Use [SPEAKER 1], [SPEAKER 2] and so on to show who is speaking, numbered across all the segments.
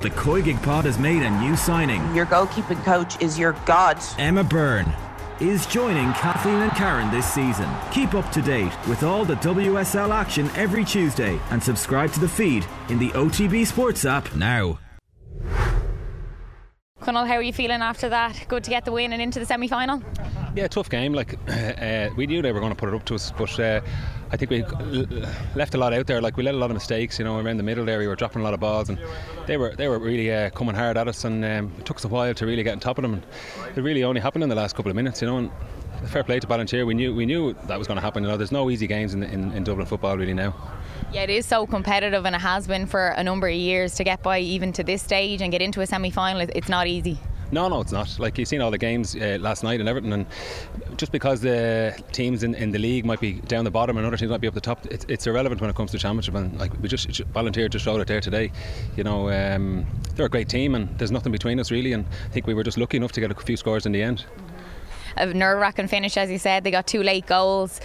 [SPEAKER 1] The Koi Gig Pod has made a new signing.
[SPEAKER 2] Your goalkeeping coach is your god.
[SPEAKER 1] Emma Byrne is joining Kathleen and Karen this season. Keep up to date with all the WSL action every Tuesday and subscribe to the feed in the OTB Sports app now.
[SPEAKER 3] Conal, how are you feeling after that? Good to get the win and into the semi final?
[SPEAKER 4] Yeah, tough game. Like uh, we knew they were going to put it up to us, but uh, I think we left a lot out there. Like we let a lot of mistakes. You know, around the middle there, we were dropping a lot of balls, and they were they were really uh, coming hard at us, and um, it took us a while to really get on top of them. And it really only happened in the last couple of minutes. You know, and fair play to Ballinteer. We knew we knew that was going to happen. You know, there's no easy games in, in, in Dublin football really now.
[SPEAKER 3] Yeah, it is so competitive, and it has been for a number of years to get by even to this stage and get into a semi final. It's not easy.
[SPEAKER 4] No, no, it's not. Like you've seen all the games uh, last night and everything, and just because the teams in, in the league might be down the bottom and other teams might be up the top, it's, it's irrelevant when it comes to championship. And like we just volunteered to showed it there today. You know, um, they're a great team, and there's nothing between us really. And I think we were just lucky enough to get a few scores in the end.
[SPEAKER 3] A nerve wracking finish, as you said. They got two late goals.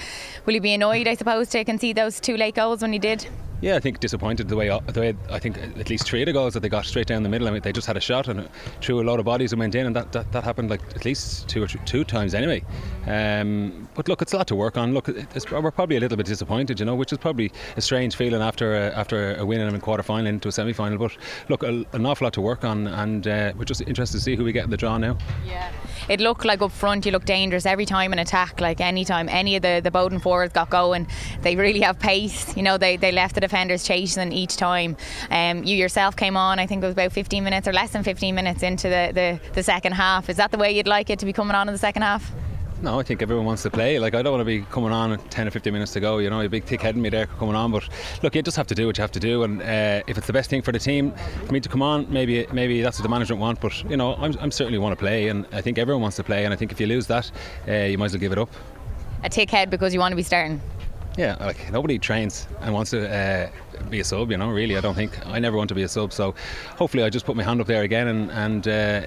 [SPEAKER 3] Will you be annoyed, I suppose, to concede those two late goals when you did?
[SPEAKER 4] Yeah, I think disappointed the way the way I think at least three of the goals that they got straight down the middle. I mean, they just had a shot and threw a lot of bodies and went in, and that, that, that happened like at least two or two times anyway. Um, but look, it's a lot to work on. Look, we're probably a little bit disappointed, you know, which is probably a strange feeling after a, after a win in a quarter final into a semi final. But look, a, an awful lot to work on, and uh, we're just interested to see who we get in the draw now.
[SPEAKER 3] Yeah, it looked like up front you looked dangerous every time an attack. Like any time any of the the Boden forwards got going, they really have pace. You know, they they left the defenders chasing each time. Um, you yourself came on, I think it was about 15 minutes or less than 15 minutes into the, the, the second half. Is that the way you'd like it to be coming on in the second half?
[SPEAKER 4] No, I think everyone wants to play. Like I don't want to be coming on 10 or 15 minutes to go. You know, a big thick head in me there coming on. But look, you just have to do what you have to do. And uh, if it's the best thing for the team, for me to come on, maybe maybe that's what the management want. But you know, I'm, I'm certainly want to play, and I think everyone wants to play. And I think if you lose that, uh, you might as well give it up.
[SPEAKER 3] A tick head because you want to be starting.
[SPEAKER 4] Yeah, like nobody trains and wants to uh, be a sub. You know, really, I don't think I never want to be a sub. So hopefully, I just put my hand up there again, and, and uh,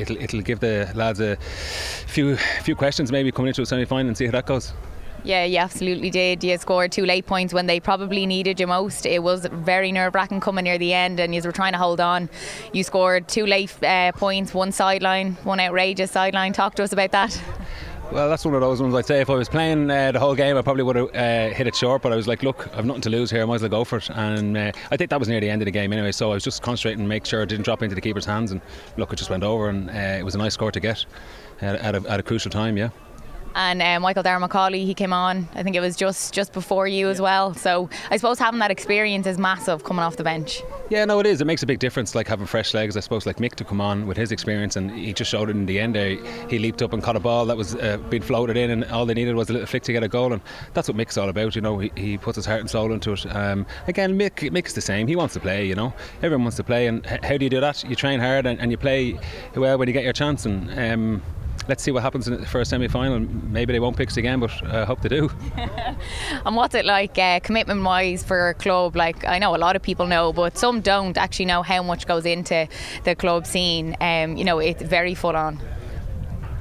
[SPEAKER 4] it'll it'll give the lads a few few questions maybe coming into a semi final and see how that goes.
[SPEAKER 3] Yeah, you absolutely did. You scored two late points when they probably needed you most. It was very nerve wracking coming near the end, and you were trying to hold on. You scored two late uh, points, one sideline, one outrageous sideline. Talk to us about that.
[SPEAKER 4] Well, that's one of those ones I'd say if I was playing uh, the whole game, I probably would have uh, hit it short. But I was like, look, I've nothing to lose here. I might as well go for it. And uh, I think that was near the end of the game anyway. So I was just concentrating, make sure it didn't drop into the keeper's hands. And look, it just went over, and uh, it was a nice score to get at, at, a, at a crucial time. Yeah
[SPEAKER 3] and uh, Michael Darragh Macauley he came on I think it was just just before you as well. So I suppose having that experience is massive coming off the bench.
[SPEAKER 4] Yeah no it is. It makes a big difference like having fresh legs I suppose like Mick to come on with his experience and he just showed it in the end there. He leaped up and caught a ball that was uh, being floated in and all they needed was a little flick to get a goal and that's what Mick's all about you know. He, he puts his heart and soul into it. Um, again Mick Mick's the same. He wants to play you know. Everyone wants to play and how do you do that? You train hard and, and you play well when you get your chance and um, let's see what happens in the first semi final. Maybe they won't pick us again, but I uh, hope they do.
[SPEAKER 3] and what's it like uh, commitment wise for a club? Like, I know a lot of people know, but some don't actually know how much goes into the club scene. Um, you know, it's very full on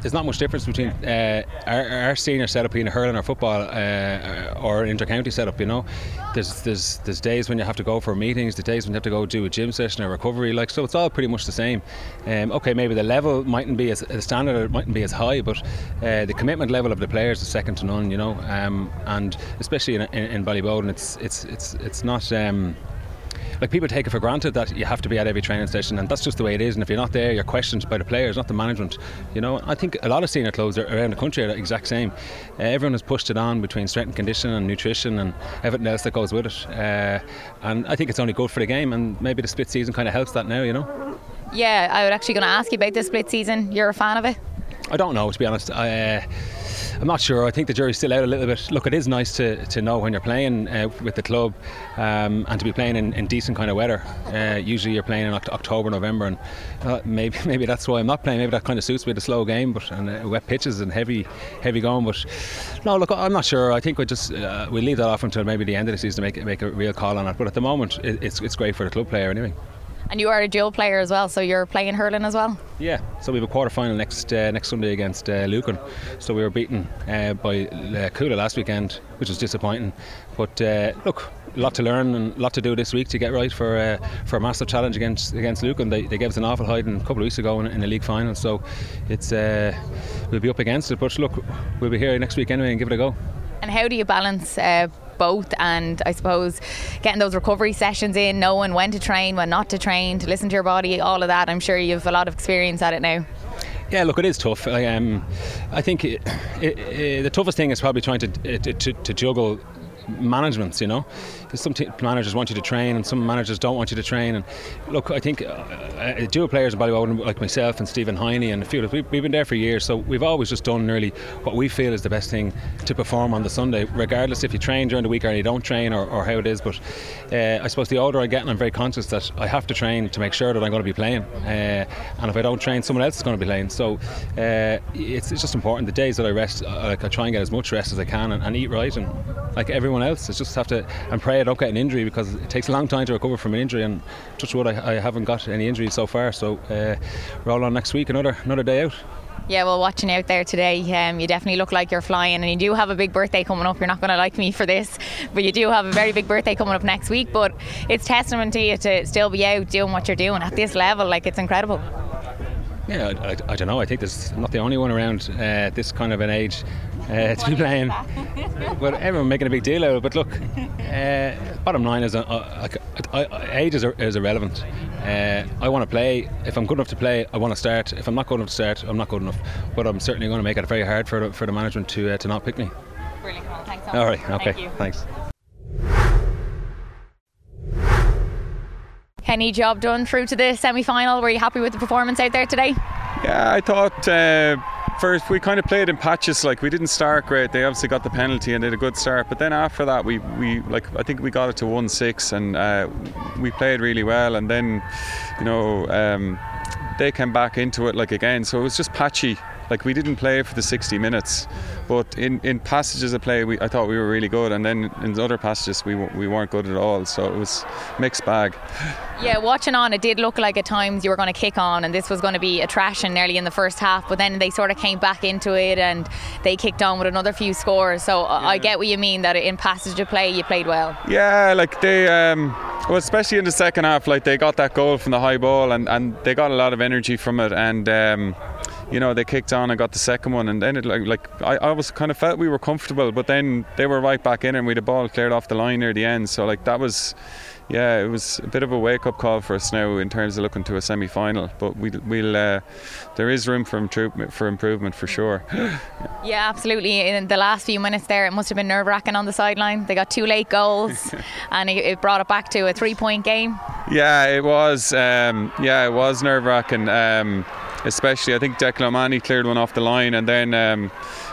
[SPEAKER 4] there's not much difference between uh, our, our, senior setup being hurling or football uh, or inter-county setup. You know, there's there's there's days when you have to go for meetings, the days when you have to go do a gym session or recovery. Like so, it's all pretty much the same. Um, okay, maybe the level mightn't be as the standard it mightn't be as high, but uh, the commitment level of the players is second to none. You know, um, and especially in, in, in Ballyboden, it's it's it's it's not. Um, like people take it for granted that you have to be at every training session, and that's just the way it is. And if you're not there, you're questioned by the players, not the management. You know, I think a lot of senior clubs around the country are the exact same. Uh, everyone has pushed it on between strength and condition and nutrition and everything else that goes with it. Uh, and I think it's only good for the game, and maybe the split season kind of helps that now. You know.
[SPEAKER 3] Yeah, I was actually going to ask you about the split season. You're a fan of it?
[SPEAKER 4] I don't know, to be honest. I, uh, I'm not sure. I think the jury's still out a little bit. Look, it is nice to, to know when you're playing uh, with the club um, and to be playing in, in decent kind of weather. Uh, usually you're playing in October, November, and uh, maybe maybe that's why I'm not playing. Maybe that kind of suits me the slow game, but and uh, wet pitches and heavy heavy going. But no, look, I'm not sure. I think we just uh, we leave that off until maybe the end of the season to make make a real call on it. But at the moment, it, it's it's great for the club player anyway.
[SPEAKER 3] And you are a dual player as well, so you're playing hurling as well.
[SPEAKER 4] Yeah, so we have a quarter final next uh, next Sunday against uh, Lucan. So we were beaten uh, by uh, Cuala last weekend, which was disappointing. But uh, look, a lot to learn and a lot to do this week to get right for uh, for a massive challenge against against Luke. And they, they gave us an awful hiding a couple of weeks ago in, in the league final. So it's uh, we'll be up against it. But look, we'll be here next week anyway and give it a go.
[SPEAKER 3] And how do you balance? Uh, both and I suppose getting those recovery sessions in, knowing when to train, when not to train, to listen to your body, all of that. I'm sure you've a lot of experience at it now.
[SPEAKER 4] Yeah, look, it is tough. I, um, I think it, it, it, the toughest thing is probably trying to, to, to juggle managements, you know. Some t- managers want you to train and some managers don't want you to train. And look, I think uh, uh, dual players in Ballyboden, like myself and Stephen Heine and a few we've, we've been there for years. So we've always just done nearly what we feel is the best thing to perform on the Sunday, regardless if you train during the week or you don't train or, or how it is. But uh, I suppose the older I get, and I'm very conscious that I have to train to make sure that I'm going to be playing. Uh, and if I don't train, someone else is going to be playing. So uh, it's, it's just important. The days that I rest, I, I try and get as much rest as I can and, and eat right. And like everyone else, it's just have to and pray I don't get an injury because it takes a long time to recover from an injury. And touch wood, I, I haven't got any injuries so far. So uh, roll on next week, another another day out.
[SPEAKER 3] Yeah, well, watching out there today, um, you definitely look like you're flying, and you do have a big birthday coming up. You're not going to like me for this, but you do have a very big birthday coming up next week. But it's testament to you to still be out doing what you're doing at this level. Like it's incredible.
[SPEAKER 4] Yeah, I, I, I don't know. I think there's not the only one around uh, this kind of an age uh, to be playing. but everyone making a big deal out of it. But look, uh, bottom line is, uh, uh age is, is irrelevant. Uh, I want to play. If I'm good enough to play, I want to start. If I'm not good enough to start, I'm not good enough. But I'm certainly going to make it very hard for the, for the management to uh, to not pick me.
[SPEAKER 3] Brilliant. Well, thanks.
[SPEAKER 4] All right. Okay. Thank Thanks.
[SPEAKER 3] Kenny, job done through to the semi final. Were you happy with the performance out there today?
[SPEAKER 5] Yeah, I thought uh, first we kind of played in patches. Like we didn't start great. They obviously got the penalty and did a good start. But then after that, we, we like I think we got it to one six and uh, we played really well. And then, you know, um, they came back into it like again. So it was just patchy. Like we didn't play for the 60 minutes, but in, in passages of play, we, I thought we were really good, and then in other passages we we weren't good at all. So it was mixed bag.
[SPEAKER 3] Yeah, watching on, it did look like at times you were going to kick on, and this was going to be a thrashing nearly in the first half. But then they sort of came back into it, and they kicked on with another few scores. So yeah. I get what you mean that in passage of play you played well.
[SPEAKER 5] Yeah, like they. Um, well, especially in the second half, like they got that goal from the high ball, and, and they got a lot of energy from it, and um, you know, they kicked on and got the second one, and then it like, like I, I was kind of felt we were comfortable, but then they were right back in, and we had the ball cleared off the line near the end. So like that was, yeah, it was a bit of a wake up call for us now in terms of looking to a semi final. But we, we'll, uh, there is room for improvement for improvement for sure.
[SPEAKER 3] yeah, absolutely. In the last few minutes there, it must have been nerve wracking on the sideline. They got two late goals, and it, it, brought it back to a three point game.
[SPEAKER 5] Yeah, it was. Um, yeah, it was nerve wracking. Um, especially. I think Declan O'Mahony cleared one off the line, and then um,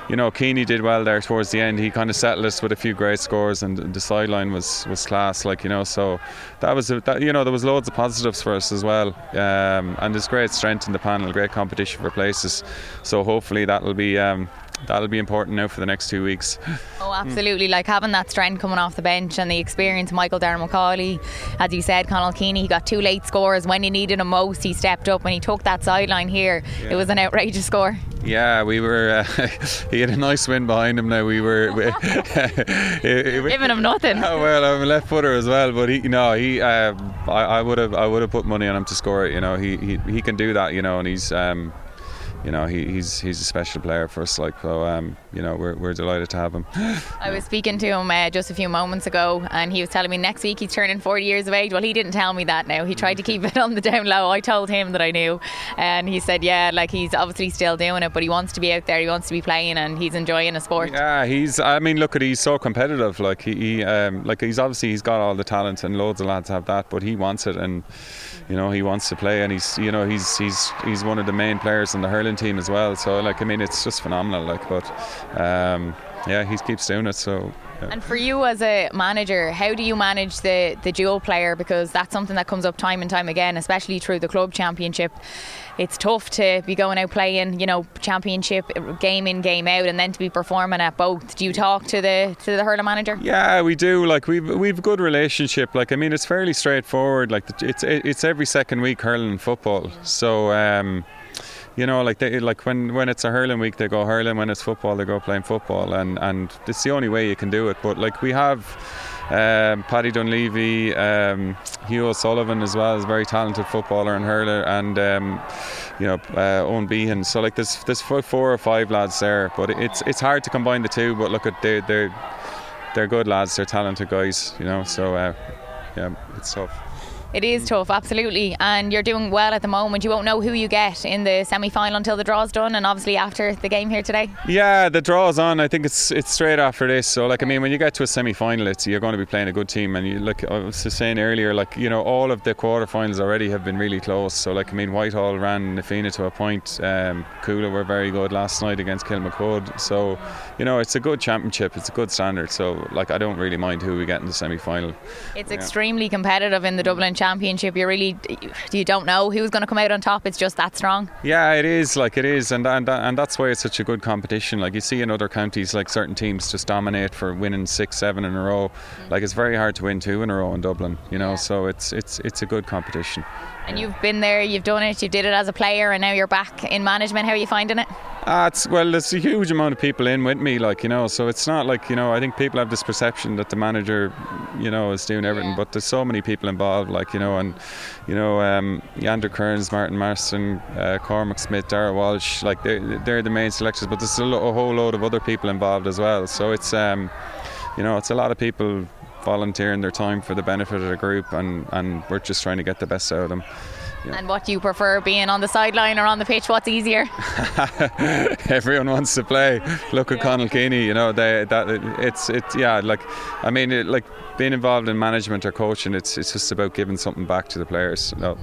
[SPEAKER 5] you know Keaney did well there towards the end. He kind of settled us with a few great scores, and the sideline was was class. Like you know, so that was a, that, you know there was loads of positives for us as well, um, and there's great strength in the panel, great competition for places. So hopefully that'll be. Um, that'll be important now for the next two weeks.
[SPEAKER 3] Oh, absolutely. Like having that strength coming off the bench and the experience, Michael Darragh Macauley, as you said, Conal Keaney, he got two late scores. When he needed him most, he stepped up. When he took that sideline here, yeah. it was an outrageous score.
[SPEAKER 5] Yeah, we were. Uh, he had a nice win behind him. Now we were we,
[SPEAKER 3] giving him nothing.
[SPEAKER 5] Oh, well, I'm a left footer as well, but he, you know, he. Uh, I would have, I would have put money on him to score it. You know, he, he, he can do that. You know, and he's. Um, you know, he, he's he's a special player for us. Like, so, um, you know, we're, we're delighted to have him.
[SPEAKER 3] I was speaking to him uh, just a few moments ago, and he was telling me next week he's turning 40 years of age. Well, he didn't tell me that. Now he tried to keep it on the down low. I told him that I knew, and he said, yeah, like he's obviously still doing it, but he wants to be out there. He wants to be playing, and he's enjoying a sport.
[SPEAKER 5] Yeah, he's. I mean, look at he's so competitive. Like he, he um, like he's obviously he's got all the talent, and loads of lads have that, but he wants it, and you know he wants to play, and he's you know he's he's he's one of the main players in the hurling team as well. So like I mean it's just phenomenal. Like but um, yeah, he keeps doing it. So
[SPEAKER 3] yeah. And for you as a manager, how do you manage the, the dual player? Because that's something that comes up time and time again, especially through the club championship. It's tough to be going out playing, you know, championship game in game out, and then to be performing at both. Do you talk to the to the hurling manager?
[SPEAKER 5] Yeah, we do. Like we've we've a good relationship. Like I mean, it's fairly straightforward. Like it's it's every second week hurling football. So. Um, you know, like they like when when it's a hurling week, they go hurling. When it's football, they go playing football, and and it's the only way you can do it. But like we have um, Paddy Dunleavy, um, Hugh O'Sullivan as well is a very talented footballer and hurler, and um, you know uh, Owen Behan. So like there's there's four or five lads there, but it's it's hard to combine the two. But look at they they're they're good lads, they're talented guys, you know. So uh, yeah, it's tough.
[SPEAKER 3] It is tough, absolutely. And you're doing well at the moment. You won't know who you get in the semi final until the draw's done, and obviously after the game here today.
[SPEAKER 5] Yeah, the draw's on. I think it's it's straight after this. So, like, I mean, when you get to a semi final, it's you're going to be playing a good team. And you look, I was saying earlier, like, you know, all of the quarterfinals already have been really close. So, like, I mean, Whitehall ran Na Fianna to a point. Um, Cuala were very good last night against Kilmacud. So, you know, it's a good championship. It's a good standard. So, like, I don't really mind who we get in the semi final.
[SPEAKER 3] It's yeah. extremely competitive in the Dublin Championship. Championship, you really you don't know who's going to come out on top. It's just that strong.
[SPEAKER 5] Yeah, it is. Like it is, and and and that's why it's such a good competition. Like you see in other counties, like certain teams just dominate for winning six, seven in a row. Mm. Like it's very hard to win two in a row in Dublin. You know, yeah. so it's it's it's a good competition.
[SPEAKER 3] And you've been there, you've done it, you did it as a player, and now you're back in management. How are you finding it?
[SPEAKER 5] Uh, it's, well, there's a huge amount of people in with me, like you know. So it's not like you know. I think people have this perception that the manager, you know, is doing everything, yeah. but there's so many people involved, like you know, and you know, um, Yander Kearns, Martin Marston, uh, Cormac Smith, Dara Walsh, like they're, they're the main selectors, but there's a, lo- a whole load of other people involved as well. So it's, um, you know, it's a lot of people volunteering their time for the benefit of the group, and, and we're just trying to get the best out of them.
[SPEAKER 3] Yeah. And what do you prefer, being on the sideline or on the pitch? What's easier?
[SPEAKER 5] Everyone wants to play. Look at yeah. Conal Keaney. You know, they that it's it's yeah. Like, I mean, it, like being involved in management or coaching, it's it's just about giving something back to the players. No,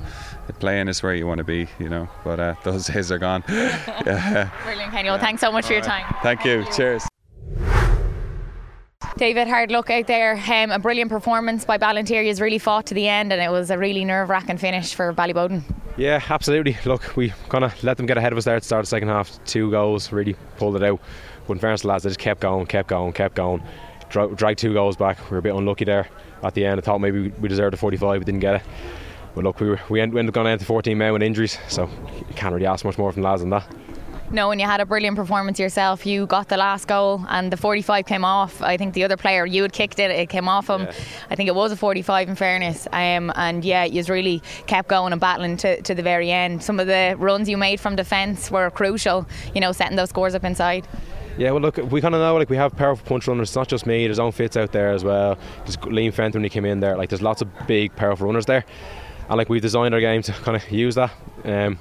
[SPEAKER 5] playing is where you want to be. You know, but uh, those days are gone.
[SPEAKER 3] yeah. Brilliant, Kenny. Well, thanks so much All for your time.
[SPEAKER 5] Thank, Thank you. you. Cheers.
[SPEAKER 3] David, hard luck out there. Um, a brilliant performance by Ballinteer. He's really fought to the end, and it was a really nerve-wracking finish for Ballyboden.
[SPEAKER 6] Yeah, absolutely. Look, we kind of let them get ahead of us there at the start of the second half. Two goals, really pulled it out. But in fairness, the lads, they just kept going, kept going, kept going. Dra- dragged two goals back. We were a bit unlucky there at the end. I thought maybe we deserved a 45, we didn't get it. But look, we were, we ended up going into 14 men with injuries, so you can't really ask much more from the lads than that.
[SPEAKER 3] No, and you had a brilliant performance yourself. You got the last goal, and the 45 came off. I think the other player, you had kicked it, it came off him. Yeah. I think it was a 45 in fairness. Um, and yeah, you really kept going and battling to, to the very end. Some of the runs you made from defence were crucial, you know, setting those scores up inside.
[SPEAKER 6] Yeah, well, look, we kind of know like we have powerful punch runners. It's not just me. There's own fits out there as well. There's Liam Fenton when he came in there. Like, there's lots of big, powerful runners there, and like we've designed our game to kind of use that. Um,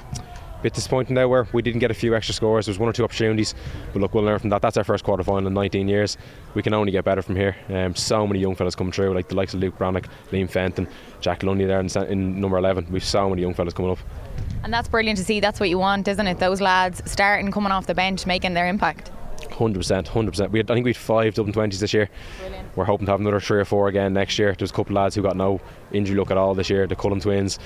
[SPEAKER 6] bit disappointing there where we didn't get a few extra scores. There was one or two opportunities, but look, we'll learn from that. That's our first quarter final in 19 years. We can only get better from here. Um, so many young fellas coming through, like the likes of Luke Brannock, Liam Fenton, Jack Lundy there in, in number 11. We've so many young fellas coming up.
[SPEAKER 3] And that's brilliant to see. That's what you want, isn't it? Those lads starting coming off the bench, making their impact.
[SPEAKER 6] Hundred percent, hundred percent. We had, I think we had five Dublin twenties this year. Brilliant. We're hoping to have another three or four again next year. There's a couple of lads who got no injury luck at all this year. The Cullen twins,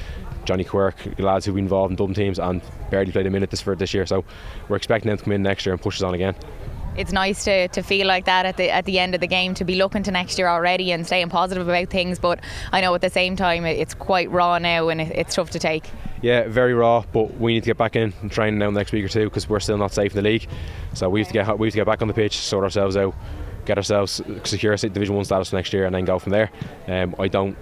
[SPEAKER 6] Johnny Quirk, lads who've been involved in Dublin teams and barely played a minute this for this year. So we're expecting them to come in next year and push us on again
[SPEAKER 3] it's nice to, to feel like that at the at the end of the game to be looking to next year already and staying positive about things but I know at the same time it's quite raw now and it's tough to take
[SPEAKER 6] yeah, very raw. But we need to get back in and train now next week or two because we're still not safe in the league. So we have to get we have to get back on the pitch, sort ourselves out, get ourselves secure Division One status next year, and then go from there. Um, I don't.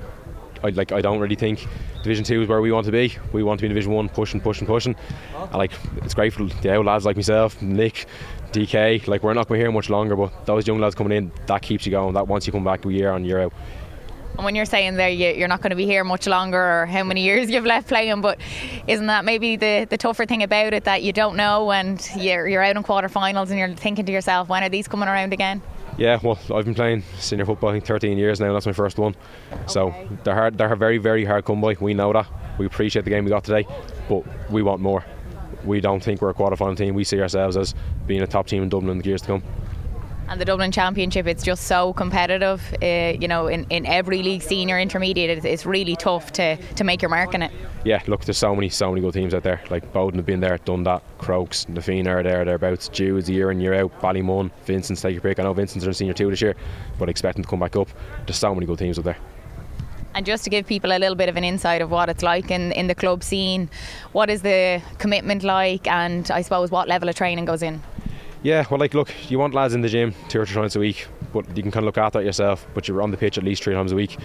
[SPEAKER 6] I like. I don't really think Division Two is where we want to be. We want to be in Division One, pushing, pushing, pushing. I like. It's great for the old lads like myself, Nick, DK. Like we're not going to be here much longer, but those young lads coming in, that keeps you going. That once you come back year on year out.
[SPEAKER 3] And when you're saying there you're not going to be here much longer or how many years you've left playing, but isn't that maybe the, the tougher thing about it that you don't know and you're, you're out in quarterfinals and you're thinking to yourself, when are these coming around again?
[SPEAKER 6] Yeah, well, I've been playing senior football I think 13 years now. That's my first one. Okay. So they're hard. They're very, very hard come by. We know that. We appreciate the game we got today, but we want more. We don't think we're a quarterfinal team. We see ourselves as being a top team in Dublin in the years to come
[SPEAKER 3] and the Dublin Championship it's just so competitive uh, you know in, in every league senior intermediate it's, it's, really tough to, to make your mark in it.
[SPEAKER 6] Yeah look there's so many so many good teams out there. Like Boden have been there done that. Crokes Na Fianna are there thereabouts. Jude's year in year out. Ballymun Vincent's take your pick. I know Vincent's in senior two this year but expecting to come back up. There's so many good teams up there.
[SPEAKER 3] And just to give people a little bit of an insight of what it's like in, in the club scene, what is the commitment like, and I suppose what level of training goes in?
[SPEAKER 6] Yeah, well, like, look, you want lads in the gym two or three times a week. but you can kind of look after it yourself. But you're on the pitch at least three times a week.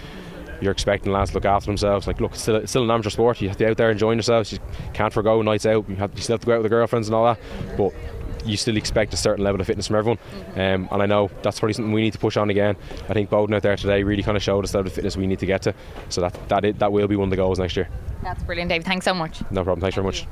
[SPEAKER 6] You're expecting lads to look after themselves. Like, look, it's still, it's still an amateur sport. You have to be out there enjoying yourselves. You can't forego nights out. You, have, you still have to go out with the girlfriends and all that. But you still expect a certain level of fitness from everyone. Um, and I know that's probably something we need to push on again. I think Boden out there today really kind of showed us the level of fitness we need to get to. So that that, it, that will be one of the goals next year.
[SPEAKER 3] That's brilliant, Dave. Thanks so much.
[SPEAKER 6] No problem. Thanks very much.